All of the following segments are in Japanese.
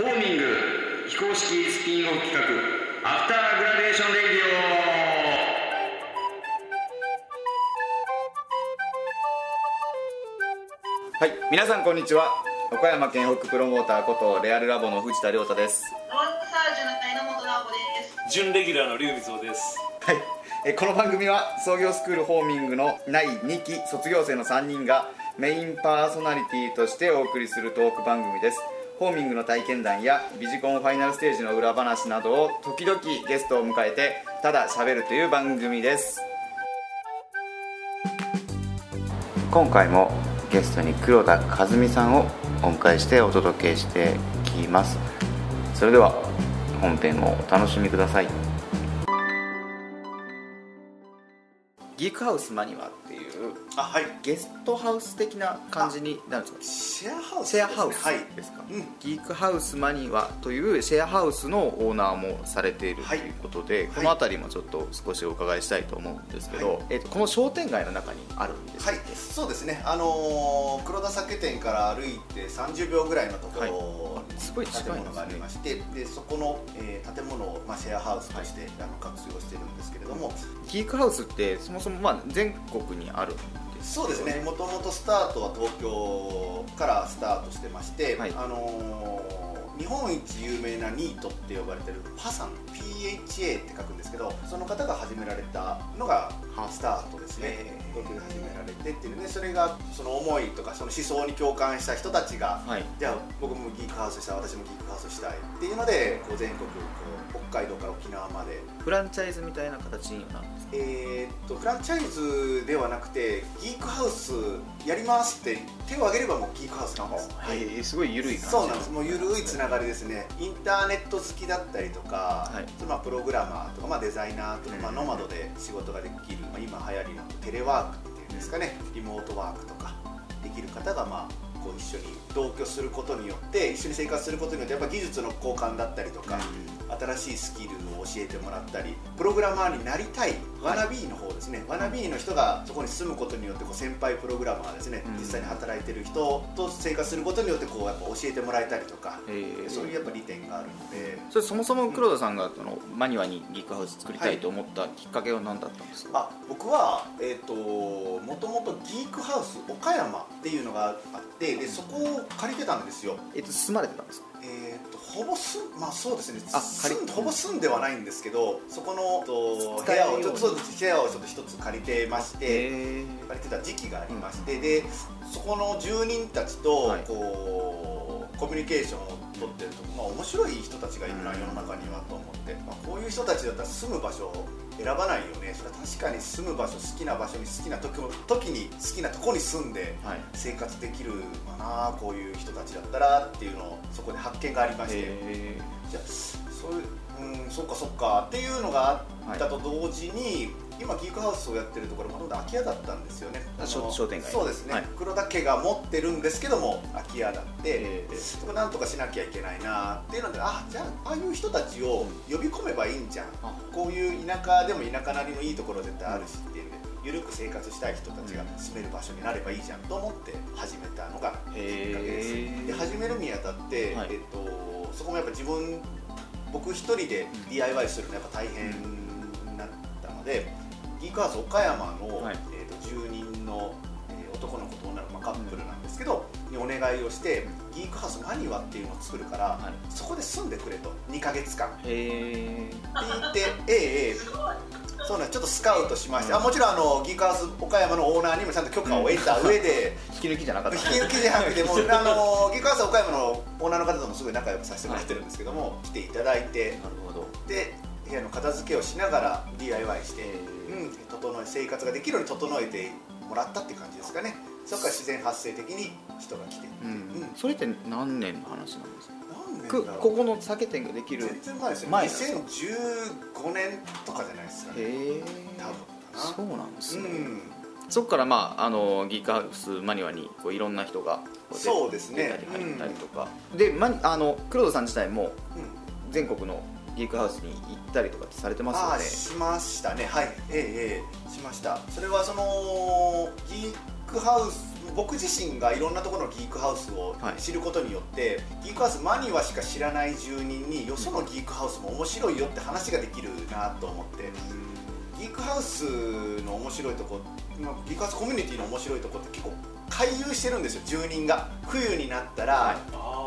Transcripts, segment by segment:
ホーミング非公式スピンオフ企画 After Graduation Radio はい、皆さんこんにちは。岡山県北プロモーターことレアルラボの藤田亮太です。ロンサージュの榎本直子です。準レギュラーの龍光雄です。はい。えこの番組は創業スクールホーミングの第2期卒業生の3人がメインパーソナリティとしてお送りするトーク番組ですホーミングの体験談やビジコンファイナルステージの裏話などを時々ゲストを迎えてただ喋るという番組です。今回もゲストに黒田和美さんをお迎えしてお届けしていきます。それでは本編をお楽しみください。ギークハウスマニワっていうあはい。ゲストハウス的な感じになるんですか？シェアハウスシェアハウスはい。ですか、うん。ギークハウスマニワというシェアハウスのオーナーもされているとはい。いうことで、い。この辺りもちょっと少しお伺いしたいと思うんですけど、はい。えっとこの商店街の中にあるんですはい。そうですね。あのー黒田酒店から歩いて30秒ぐらいのところにすごい近い建物がありましてでそこの、えー建物を、まあ、シェアハウスとして、あの活用してるんですけれども。ギークハウスってそもそもまあ全国にあるんですそうですね。もともとスタートは東京からスタートしてまして、はい。あのー日本一有名なニートって呼ばれてるパさん PHA って書くんですけどその方が始められたのがスタートですね。東京で始められてっていうね。それがその思いとかその思想に共感した人たちがはい。じゃあ僕もギークハウスしたい私もギークハウスしたいっていうのでこう全国こう北海道から沖縄まで。フランチャイズみたいな形にはなるんですか？えーっとフランチャイズではなくてギークハウスやりますって手を挙げればもうギークハウスなんです。はい。すごい緩い感じそうなんです。もうゆるいつながりですね。インターネット好きだったりとか、はい。まあ、プログラマーとか、まあ、デザイナーとか、まあ、うんノマドで仕事ができる、まあ、今流行りのテレワークっていうんですかね。リモートワークとかできる方がまあこう一緒に同居することによって一緒に生活することによってやっぱ技術の交換だったりとか、新しいスキルを教えてもらったりプログラマーになりたいワナビーの方ですね、ワナビーの人がそこに住むことによってこう先輩プログラマーですね、うん。実際に働いてる人と生活することによってこうやっぱ教えてもらえたりとか、えー。そういうやっぱ利点があるので。それそもそも黒田さんがそのマニュアにギークハウス作りたいと思ったきっかけは何だったんですか、あ僕は、えー、ともともとギークハウス岡山っていうのがあってでそこを借りてたんですよ。えっと住まれてたんですか？えー、とほぼすんまあそうですね。あ住ん借りほぼ住んではないんですけどそこのと部屋をちょっと部屋をちょっと一つ借りてまして、え借りてた時期がありまして、でそこの住人たちとはい。こうコミュニケーションを取ってると、まあ、面白い人たちがいるな、うん。世の中にはと思って、まあ、こういう人たちだったら住む場所を選ばないよね。それは確かに住む場所好きな場所に好きな時時に好きなとこに住んではい。生活できるかな。こういう人たちだったらっていうのをそこで発見がありまして、えじゃあそういううんそっかそっか。っていうのがあったと同時に、今ギークハウスをやってるところもともと空き家だったんですよね。商商店街。そうですね、はい。黒田家が持ってるんですけども空き家だって、えーそこなんとかしなきゃいけないなっていうのであじゃあああいう人たちを呼び込めばいいんじゃん、あ。こういう田舎でも田舎なりのいいところ絶対あるしっていうんで緩く生活したい人たちが住める場所になればいいじゃんと思って始めたのがきっかけです、へーで始めるにあたって、はい。えっと、そこもやっぱ自分僕一人で DIY するのやっぱ大変になったので、ギークハウス岡山の、はい。えっと住人の、えー男の子と女の子、まあ、カップルなんですけど、にお願いをしてギークハウスマニワっていうのを作るから、はい。そこで住んでくれと。2ヶ月間。ってへえ言ってええええ。そうなんちょっとスカウトしまして、あもちろんあのギークハウス岡山のオーナーにもちゃんと許可を得た上で、引き抜きじゃなかった。引き抜きじゃなくてもう あのギークハウス岡山のオーナーの方ともすごい仲良くさせてもらってるんですけども、来ていただいてなるほど。で部屋の片付けをしながら DIY して、整え生活ができるように整えてもらったって感じですかね。そこから自然発生的に人が来て、うん、うん。それって何年の話なんですか？何年くここの酒店ができる全然前ですよ。前なんですか？2015年とかじゃないですかね。へえ。そうなんですね、うん。そっからまああのギークハウスマニュアにこういろんな人がそうですね。出たり入ったりとか、でマニあの黒田さん自体もうん。全国のギークハウスに行ったりとかってされてますよね？しましたね。はい。ええええ。しました。それはそのギークハウス僕自身がいろんなところのギークハウスをはい。知ることによって、ギークハウスマニワしか知らない住人によそのギークハウスも面白いよって話ができるなと思ってギークハウスの面白いとこまあギークハウスコミュニティの面白いとこって結構回遊してるんですよ住人が。冬になったら、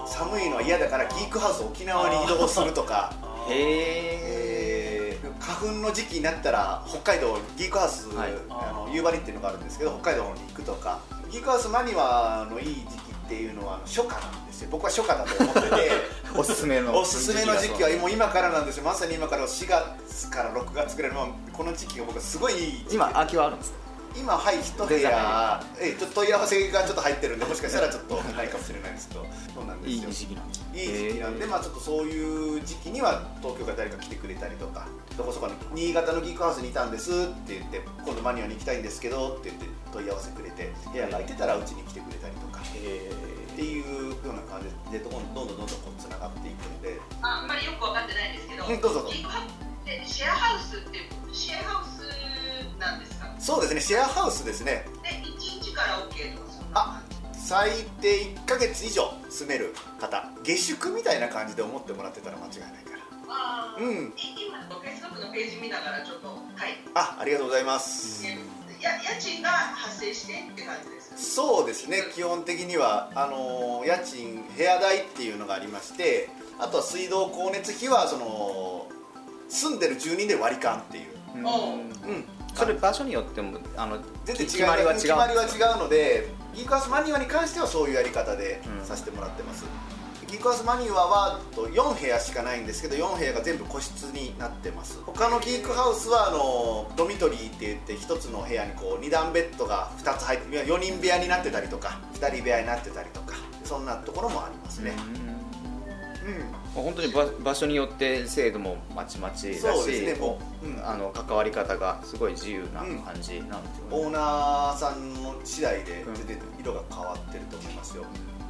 寒いのは嫌だからギークハウス沖縄に移動するとか。へえー。花粉の時期になったら北海道ギークハウス、はい。あの夕張っていうのがあるんですけど北海道に行くとか。ギークハウスマニワのいい時期っていうのは初夏なんですよ。僕は初夏だと思ってて おすすめの おすすめの時期はもう今からなんですよ。まさに今から4月から6月ぐらいのこの時期が僕はすごいいい今秋はあるんですか？今はい一部屋えちょっと問い合わせがちょっと入ってるんでもしかしたらちょっとないかもしれないですけどそうなんですいいよ時期なんですいい時期なんで、まあ、ちょっとそういう時期には東京から誰か来てくれたりとかどこそこに新潟のギークハウスにいたんですって言って今度マニアに行きたいんですけどって言って問い合わせくれて部屋が空いてたらうちに来てくれたりとかっていうような感じでどんどんどんどんどんこうつながっていくので。ああんまりよく分かってないんですけど、うんどうぞどうぞ。ギークハウスってシェアハウスってシェアハウスなんですか？そうですねシェアハウスですね。で1日から OK とかそんなあ最低1ヶ月以上住める方。下宿みたいな感じで思ってもらってたら間違いないから。あーうん。い今のフェイスブックのページ見ながらちょっとはい。あありがとうございます。や家賃が発生してって感じですそうですね。基本的にはあのー家賃部屋代っていうのがありましてあとは水道光熱費はその住んでる住人で割り勘っていう、う。んうん、それ場所によってもあの全然違う決まりは違う決まりは違うのでギークハウスマニュアに関してはそういうやり方でうん。させてもらってます、ギークハウスマニュアはと4部屋しかないんですけど4部屋が全部個室になってます。他のギークハウスはあのドミトリーって言って1つの部屋にこう2段ベッドが2つ入って4人部屋になってたりとか2人部屋になってたりとかそんなところもありますね。うん、もう本当に場場所によって制度もまちまちだしそうですねこもう。うん。あの関わり方がすごい自由な感じなんですよね、オーナーさんの次第で全然色が変わってると思いますよ、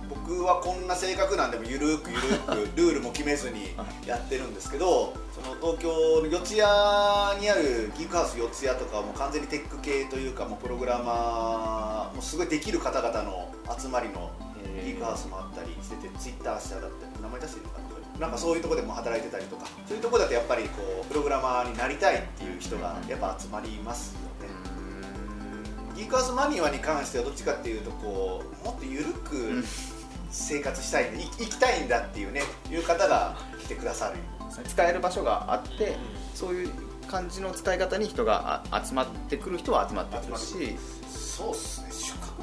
僕はこんな性格なんでもゆるーくゆるーく ルールも決めずにやってるんですけどその東京の四谷にあるギークハウス四谷とかはもう完全にテック系というかもうプログラマーもうすごいできる方々の集まりのギークハウスもあったりしててツイッター社だったり名前出していいのかななんかそういうところでも働いてたりとかそういうところだとやっぱりこうプログラマーになりたいっていう人がやっぱ集まりますよね、ギークハウスマニュアに関してはどっちかっていうとこうもっと緩く生活したいんでい生きたいんだっていうねいう方が来てくださる。使える場所があってそういう感じの使い方に人があ集まってくる人は集まってくるし。そうっすね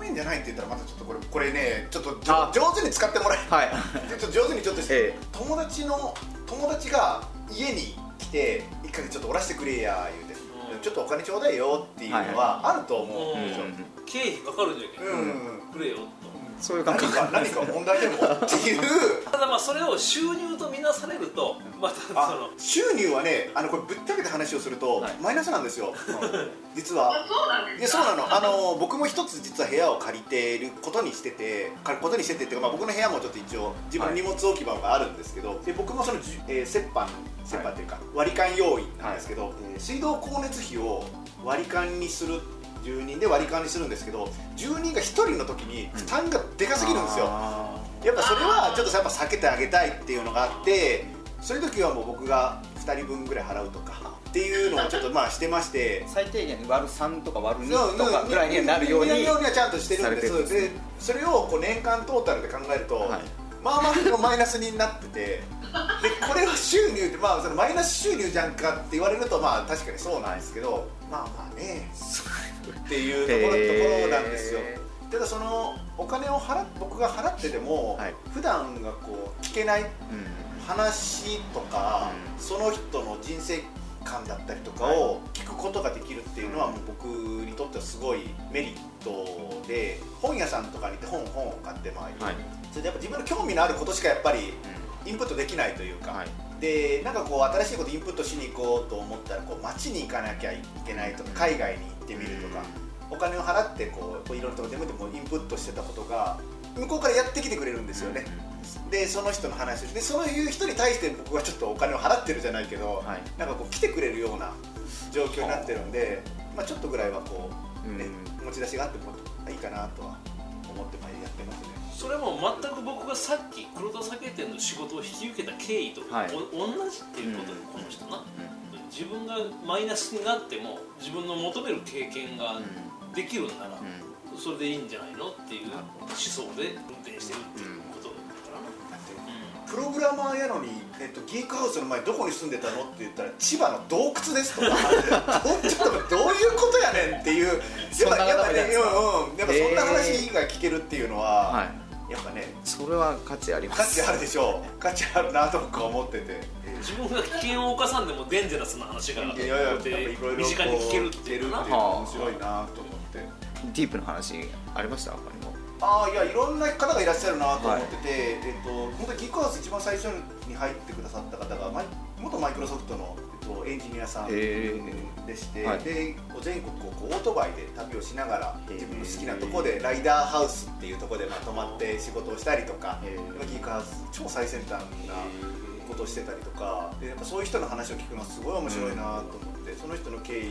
宿泊面じゃないって言ったらまたちょっとこれこれねちょっとじあ。ょ上手に使ってもらえはい。ちょっと上手にちょっとして、ええ。友達の友達が家に来て1ヶ月ちょっとおらしてくれや言うて、うん。ちょっとお金ちょうだいよっていうのはあると思うんですよ、経費かかるじゃけん、うん。くれよとそういう感覚。何か何か問題でもっていう。ただまあそれを収入とみなされるとまたそあの。収入はねあのこれぶっちゃけた話をすると、はい。マイナスなんですよ。実は。あそうなんいですか？やそうなの。あの僕も一つ実は部屋を借りてることにしてて借りることにしててっていうか、まあ、僕の部屋もちょっと一応自分の荷物置き場があるんですけど、で僕もそのえー折半折半っていうか、割り勘用意なんですけど、えー水道光熱費を割り勘にする住人で割り勘にするんですけど住人が1人の時に負担がでかすぎるんですよ、あやっぱそれはちょっとやっぱ避けてあげたいっていうのがあってそういう時はもう僕が2人分ぐらい払うとかっていうのをちょっとまあしてましてー最低限割る3とか割るそう2とかぐらいにはなるようになるようにはちゃんとしてるんですされてるんですでそれをこう年間トータルで考えると、はい。まあまあのマイナスになっててでこれは収入ってまあそのマイナス収入じゃんかって言われるとまあ確かにそうなんですけどまあまあねっていうところ,、へーところなんですよ。ただそのお金を払っ僕が払ってても、はい。普段がこう聞けないうん。話とか、うん。その人の人生観だったりとかを聞くことができるっていうのはもう僕にとってはすごいメリットで本屋さんとかに行って本本を買ってまいり、はい。それでやっぱ自分の興味のあることしかやっぱりインプットできないというか、はい。でなんかこう新しいことインプットしに行こうと思ったらこう街に行かなきゃいけないとか海外に行ってみるとか、お金を払ってこうこういろんなところでもでもインプットしてたことが向こうからやってきてくれるんですよね、でその人の話でそういう人に対して僕はちょっとお金を払ってるじゃないけど、はい。なんかこう来てくれるような状況になってるんで、まあ、ちょっとぐらいはこう、ねう持ち出しがあってもいいかなとは思ってまあやってますね。それも全く僕がさっき黒田酒店の仕事を引き受けた経緯とはい。お同じっていうことで、うんこの人な、自分がマイナスになっても自分の求める経験ができるなら、それでいいんじゃないのっていう思想で運転してるっていうことだからな、プログラマーやのに、えっと、ギークハウスの前どこに住んでたのって言ったら千葉の洞窟ですとか。どちょっとどういうことやねんっていう。やっそんなぱやっぱ方みたいですか？うんうん。やっぱそんな話が聞けるっていうのは、はい。やっぱねそれは価値あります。価値あるでしょう。価値あるなと僕は思ってて自分が危険を冒さんでもデンジャラスな話がいやいややっぱでいろいろ身近に聞けるっていうのは。面白いなと思って。ディープな話ありました？他にも。ああいやいろんな方がいらっしゃるなと思ってて、えっと本当にギークハウス一番最初に入ってくださった方がマイ元マイクロソフトの、えっと、エンジニアさんへでして、はい。で全国をこうオートバイで旅をしながら自分の好きなところでライダーハウスっていうところでまとまって仕事をしたりとかギークハウス超最先端なことをしてたりとかでやっぱそういう人の話を聞くのはすごい面白いなと思って、その人の経緯で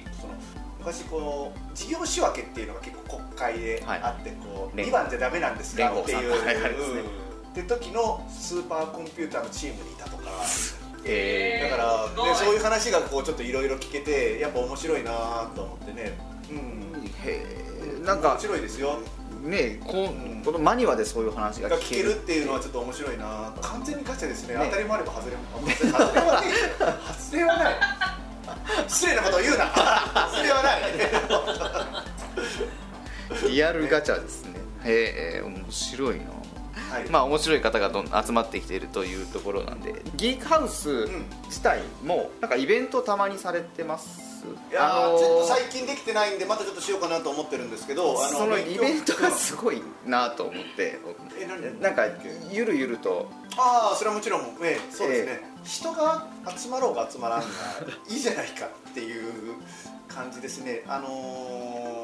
いくとその昔こう事業仕分けっていうのが結構国会であって、こう連2番じゃダメなんですかっていう、はいはいですね。うん。って時のスーパーコンピューターのチームにいたとか。えだから、すごい。ね、そういう話がこうちょっといろいろ聞けてやっぱ面白いなと思ってね、うん、へえなんか面白いですよねここのマニュアでそういう話がが聞けるっていうのはちょっと面白いな。完全にガチャですね。ね。当たりもあれば外れも外れはね外れはない。失礼なことを言うな。外れはない。リアルガチャですね。へえ面白いな。はい。まあ面白い方がどん集まってきているというところなんでギークハウスん自体もなんかイベントたまにされてますいやーあのーちょっと最近できてないんでまたちょっとしようかなと思ってるんですけどあのそのイベントがすごいなと思って。え何なんかゆるゆると。ああそれはもちろんええそうですね、人が集まろうが集まらんがいいじゃないかっていう感じですね。あのー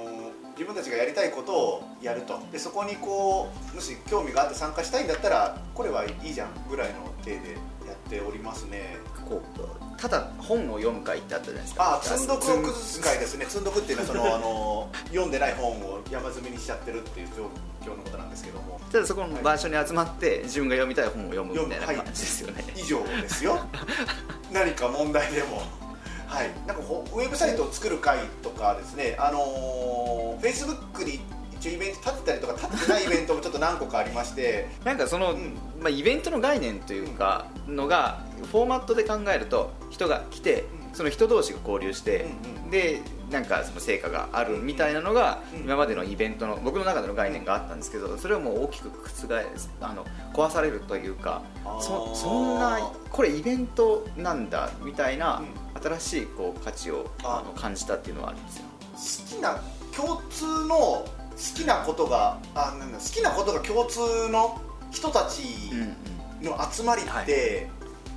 自分たちがやりたいことをやると。でそこにこうもし興味があって参加したいんだったらこれはいいじゃんぐらいの手でやっておりますね。こうただ本を読む会ってあったじゃないですか。ああ積んどくを崩す会ですね。積んどくっていうのはその あの読んでない本を山積みにしちゃってるっていう状況のことなんですけども。ただそこの場所に集まって自分が読みたい本を読むみたいな感じですよね、以上ですよ。何か問題でもはい。なんかこうウェブサイトを作る会とかですねあのフェイスブックに一応イベント立てたりとか立ててないイベントもちょっと何個かありまして。なんかその、うん。まあ、イベントの概念というかのがフォーマットで考えると人が来て、うんその人同士が交流して、うんうん。でなんかその成果があるみたいなのが、うん。今までのイベントの僕の中での概念があったんですけどそれをもう大きく覆すあの壊されるというかそそんなこれイベントなんだみたいな、新しいこう価値をあの感じたっていうのはあるんですよ。好きな共通の好きなことがあなんだ好きなことが共通の人たちの集まりって、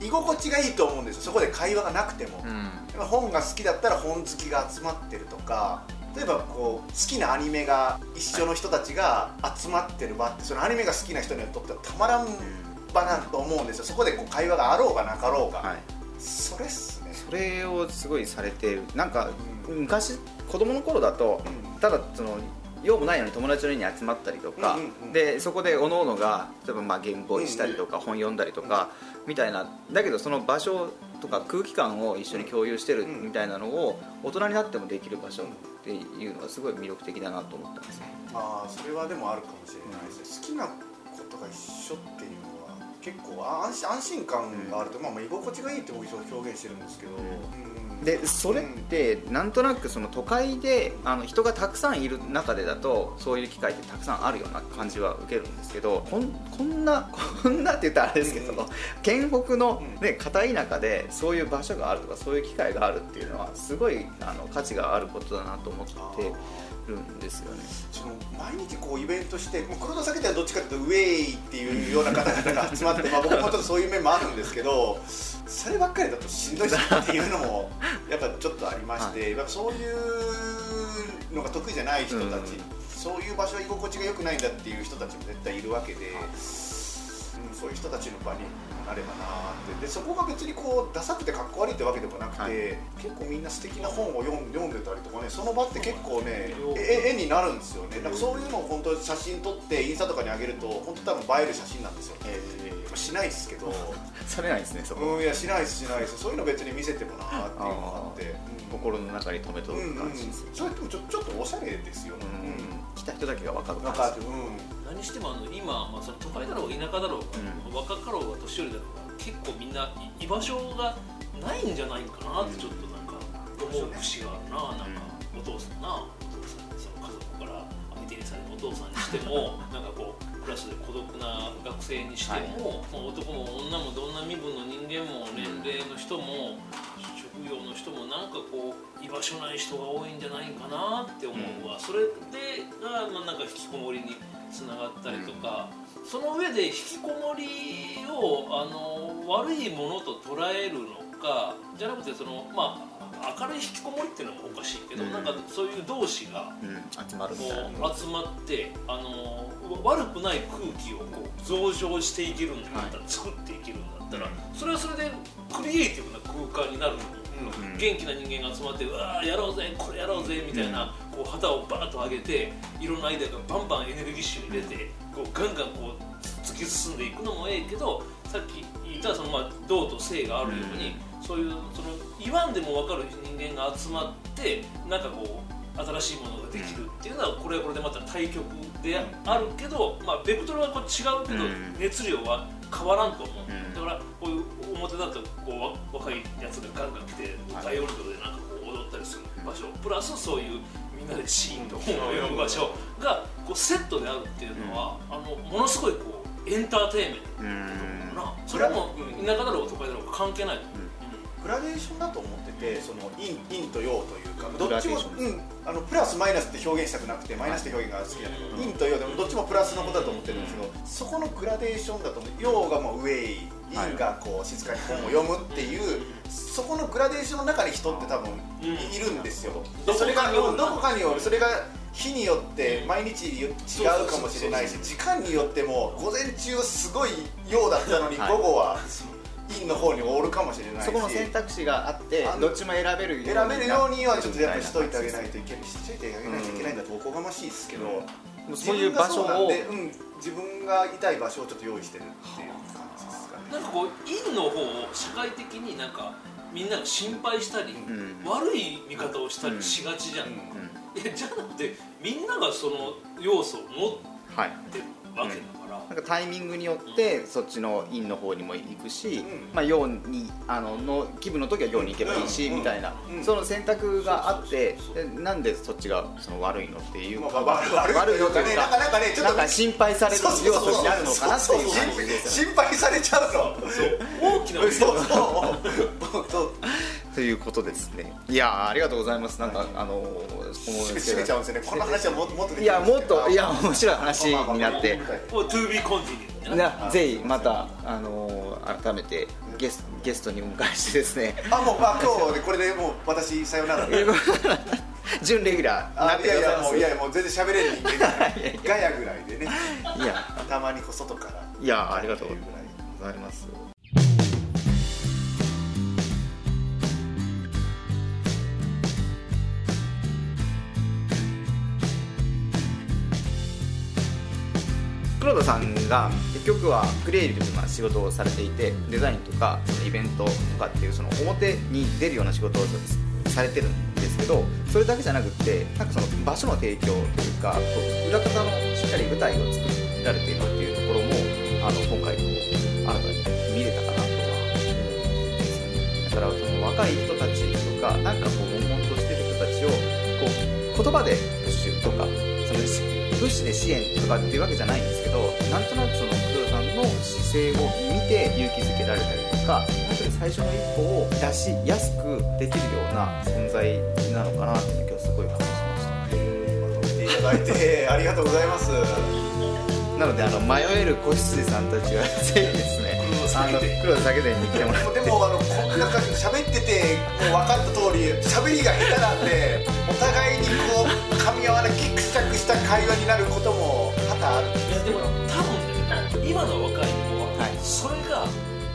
居心地がいいと思うんですよ。そこで会話がなくても、やっぱ本が好きだったら本好きが集まってるとか例えばこう好きなアニメが一緒の人たちが集まってる場ってそのアニメが好きな人にとってはたまらん場だと思うんですよ。そこでこう会話があろうがなかろうが、はい。それっすね。それをすごいされてるなんかうん。昔子供の頃だとうん。ただその用もないのに友達の家に集まったりとか、でそこで各々が例えばまあゲームボーイしたりとか、本読んだりとか、みたいな。だけどその場所とか空気感を一緒に共有してるうん。みたいなのを大人になってもできる場所っていうのはすごい魅力的だなと思ったんですね。ああそれはでもあるかもしれないですね。好きなことが一緒っていうのは結構安心安心感があると、まあ、まあ居心地がいいって僕表現してるんですけど、うんでそれってなんとなくその都会であの人がたくさんいる中でだとそういう機会ってたくさんあるような感じは受けるんですけどこんこんなこんなって言ったらあれですけど、うん県北の、うん。ね、片田舎でそういう場所があるとかそういう機会があるっていうのはすごいあの価値があることだなと思ってるんですよね。その毎日こうイベントして黒田酒店はどっちかというとウェイっていうような方々が集まって、まあ、僕もちょっとそういう面もあるんですけどそればっかりだとしんどいしっていうのもやっぱちょっとありまして、やっぱそういうのが得意じゃない人たち、うん。そういう場所居心地が良くないんだっていう人たちも絶対いるわけで、うん、そういう人たちの場になればなって。でそこが別にこうダサくてかっこ悪いってわけでもなくて、はい。結構みんな素敵な本を読んでたりとかねその場って結構ねえ絵になるんですよね。なんかそういうのを本当写真撮ってインスタとかに上げると本当多分映える写真なんですよ、しないですけど。されないですねそこ、うんいやしないですしないです。そういうの別に見せてもなっていうのがあって。うん。心の中に留めとうんうんく感じです、それでもちょちょっとおしゃれですよね。うん来た人だけが分かる感じ。かうん。何してもあの今、まあ、その都会だろうが田舎だろうが、若かろうが年寄りだろうが結構みんな居場所がないんじゃないかなってちょっとなんか思う節があるな。なんかお父さんなお父さんその家族から相手にされるお父さんにしても なんかこうクラスで孤独な学生にしても、まあ男も女もどんな身分の人間も年齢の人も職業の人もなんかこう居場所ない人が多いんじゃないかなって思うわ、それでが、まあ、なんか引きこもりにつながったりとか、その上で引きこもりをあの悪いものと捉えるのかじゃなくてそのまあ明るい引きこもりっていうのもおかしいけど、うん。なんかそういう同士がうん、集まる集まってあの悪くない空気をこう増上していけるんだったら、作っていけるんだったらそれはそれでクリエイティブな空間になるの元気な人間が集まってうわーやろうぜこれやろうぜみたいな、こう旗をバーッと上げていろんなアイデアがバンバンエネルギッシュに出てこうガンガンこう突き進んでいくのもええけどさっき言ったその、まあ、道と性があるように、そういうその言わんでも分かる人間が集まってなんかこう新しいものができるっていうのはこれはこれでまた対極であるけど、まあ、ベクトルはこう違うけど、うん。熱量は変わらんと思う、うん。だからこういう表だとこうわ若いやつがガンガン来て大音量でなんかこう踊ったりする場所、プラスそういうみんなでシーンと本を読む場所がこうセットであるっていうのは、あのものすごいこうエンターテインメントうんな。それはもう田舎だろう都会だろうが関係ないと思う、グラデーションだと思っててその陰陰と陽というかグどっちもうんあのプラスマイナスって表現したくなくてマイナスって表現が好きだけど陰と陽でもどっちもプラスのことだと思ってるんですけどそこのグラデーションだと思う陽がもうウェイ陰がこう静かに本を読むっていうそこのグラデーションの中に人って多分うん。いるんですよ。どこかそれがによるどこかによる。それが日によって毎日違うかもしれないし時間によっても午前中すごい陽だったのにはい。午後は陰の方におるかもしれないしそこの選択肢があってどっちも選べるように選べるようにはちょっとやっぱりしといてあげないといけないしといてあげないといけないんだとおこがましいですけど、うん。なそういう。場所を自分がそうなんでうん、自分がいたい場所をちょっと用意してるっていう感じですかね。なんかこう陰の方を社会的になんかみんなが心配したり、ん。悪い見方をしたりしがちじゃん、うん。じゃなくてみんながその要素を持はいってるわけだから、なんかタイミングによってそっちの陰の方にも行くし、うんまあ陽にあのの気分の時は陽に行けばいいし、うんみたいな、うんその選択があってなんでそっちがその悪いのっていうか、まあまあ悪い悪いのというねなんかなんかねちょっとなんか心配される要素になるのかなっていう感じで心配されちゃうの。大きなそう。そう。そう。ということですね。いやーありがとうございます。なんかあの思うんです閉けど。めちゃうんですよねこの話はもっともっとできいやもっといや面白い話になって。こう to be continued ねな。ぜひまたあの改めてゲスゲストにお迎えしてですね。あもうまあ今日でこれでもう私さよなら。で 準レギュラーいやいやもういやいやもう全然喋れる人 ガヤぐらいでね。いや。たまにこう外から。いやありがとうございます黒田さんが結局はクリエイティブな仕事をされていてデザインとかそのイベントとかっていうその表に出るような仕事をされてるんですけどそれだけじゃなくってなんかその場所の提供というか裏方のしっかり舞台を作られているっていうところもあの今回こう新たに見れたかなとは思うんです。よねだからその若い人たちとかなんかこう悶々としてる人たちをこう言葉でプッシュとかそのプッシュで支援とかっていうわけじゃないんですけどなんとなくその工藤さんの姿勢を見て勇気づけられたりとか本当に最初の一歩を出しやすくできるような存在なのかなっていうのを今日すごい感じました。まとめていただいてありがとうございます。なのであの迷える子羊さんたちはぜひですね あの黒田酒店に来てもらって。でもあのこんな感じ喋っててもう分かった通り喋りが下手なんでお互いにこう噛み合わないギクシャクした会話になることも多々ある。いやでも多分ね今の若い子は、はい。それが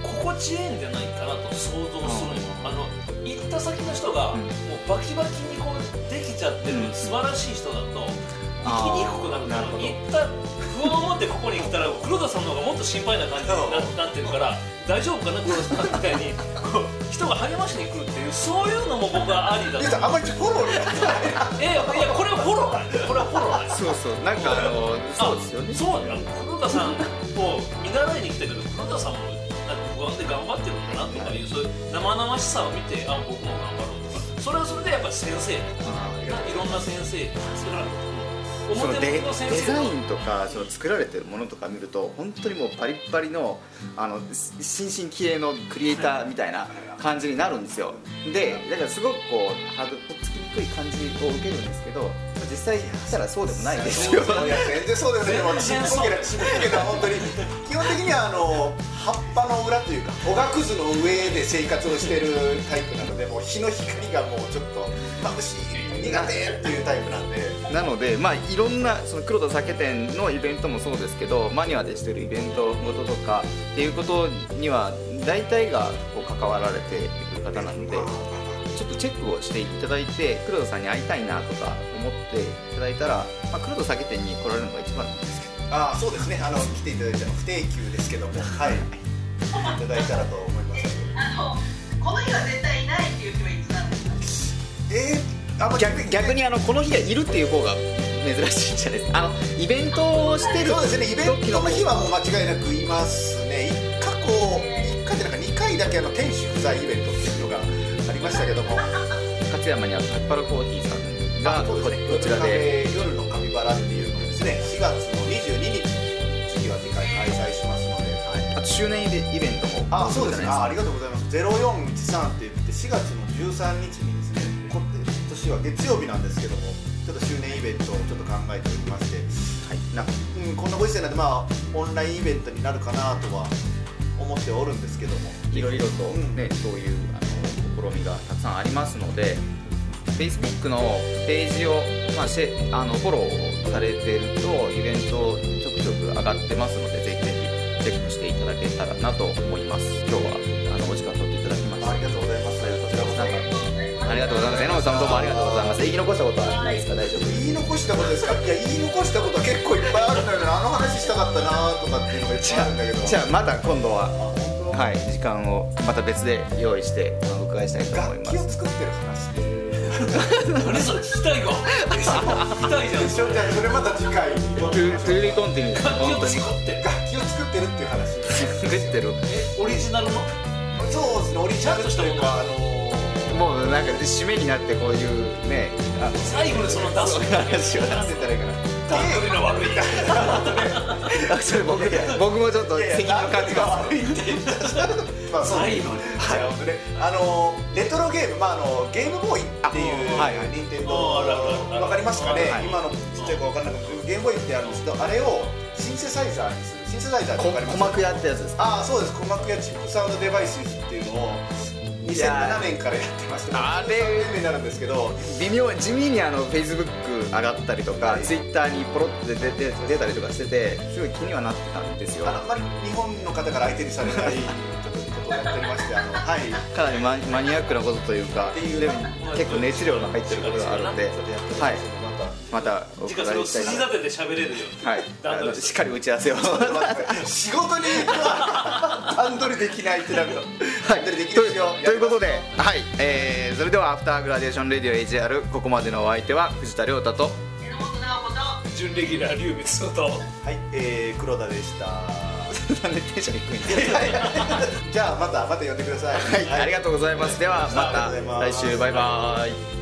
心地いいんじゃないかなと想像するのよ、あの行った先の人が、うん。もうバキバキにこうできちゃってる、うん。素晴らしい人だとあー生きにくくなるから行った不安を持ってここに来たら黒田さんの方がもっと心配な感じにななってるから大丈夫かな黒田さんみたいにこう人が励ましに来るっていうそういうのも僕はありだとあんまりフォローになってないいやいやこれはフォローなこれはフォローなそうそう。なんかあのそうですよね。そうだ。よ黒田さんを見習いに来たけど黒田さんもなんか不安で頑張ってるんだなとかいうそういう生々しさを見てあ僕も頑張ろうとか。それはそれでやっぱり先生。いろんな先生それは表そのデザ生インとかその作られてるものとか見ると本当にもうバリッバリのあの新進気鋭のクリエイターみたいな感じになるんですよ。でだからすごくこうハードとっつきにくい感じを受けるんですけど実際したらそうでもないですよ。全然そうですね もう。ちっぽけなちっぽけな本当に。基本的にはあの葉っぱの裏というかおがくずの上で生活をしてるタイプなのでもう日の光がもうちょっと眩しい苦手っていうタイプなんで。なのでまあいろんなその黒田酒店のイベントもそうですけどマニュアでしてるイベントごととかっていうことには大体がこう関わられている方なのでちょっとチェックをしていただいて黒田さんに会いたいなとか思っていただいたら、まあ、黒田酒店に来られるのが一番なんですけど。ああそうですね。あの来ていただいたの不定休ですけども。はい。来ていただいたらと思います。あのこの日は絶対いないっていう日はいつえー、あんま逆逆にあのこの日がいるっていう方が珍しいんじゃないですか。あのイベントをしてるそうですねイベントの日はもう間違いなくいますね。一過去一回じゃなんか2回だけあの店主不在イベントっていうのがありましたけども。勝山にあるタッパラコーヒーさんがね。こちらで。夜のカピバラっていうのをですね4月の22日に次は次回開催しますので、はい。あと周年イベイベントも。あそうですね。ああありがとうございます。0413って言って4月の13日に今年は月曜日なんですけどもちょっと周年イベントをちょっと考えておりまして、はい、なうん、こんなご時世なんでまあオンラインイベントになるかなとは思っておるんですけども。いろいろとうん。ね、そういうあの試みがたくさんありますので Facebook のページを、まあ、シェあのフォローされてるとイベントちょくちょく上がってますのでぜひぜひチェックしていただけたらなと思います。今日はあのお時間取っていただきました。ありがとうございます。こちら。こそありがとうございます。榎本さんもどうもありがとうございます。言い残したことはないですか？大丈夫言い残したことですか？いや言い残したことは結構いっぱいあるんだけどあの話したかったなとかっていうのがいっぱいあるんだけど。じゃあまた今度ははい時間をまた別で用意してお伺いしたいと思い楽ます。器を作ってる話って何それ聞きたいか聞きたいじゃん。じゃあそれまた次回にトゥーリーコンティニュー。楽器を作って。る楽器を作ってるっていう話。作ってる。えオリジナルの？そうですねオリジナルというかあのなんか締めになってこういうねあ最後にその出す話をなんて言ったらいいかな。段取りの悪いあそれ僕僕もちょっと責任の感じが悪いってまあそのレトロゲームまああのゲームボーイっていうあはい。はい。任天堂わかりますかねはい今のちっちゃい子わかんないかもしれないゲームボーイってあるんですけどあれをシンセサイザーにする。シンセサイザーってこわかります鼓膜やったやつですか？ああそうです。鼓膜やチップサウンドデバイスっていうのを2007年からやってましてあれ13年目になるんですけど微妙地味にあの Facebook 上がったりとか、はい。Twitter にポロッと出て出たりとかしててすごい気にはなってたんですよ。あんまり日本の方から相手にされないちょっとことをやっておりましてあのはい。かなりママニアックなことというかっていうでも結構熱量が入ってることがあるんで。はいまたお次回それを伺いしたい筋立てて喋れるよ。はい。しっかり打ち合わせを。仕事に段取りできないってなるとはい、とるですよということで、はい。えーそれでは「アフターグラデーションレディオ AJR」ここまでのお相手は藤田亮太と。榎本直子と。準レギュラー龍光とはい、えー、黒田でした。なんでテンション低いんですかじゃあまたまた呼んでください。はい、ありがとうございます。ではまた来週。バイバイ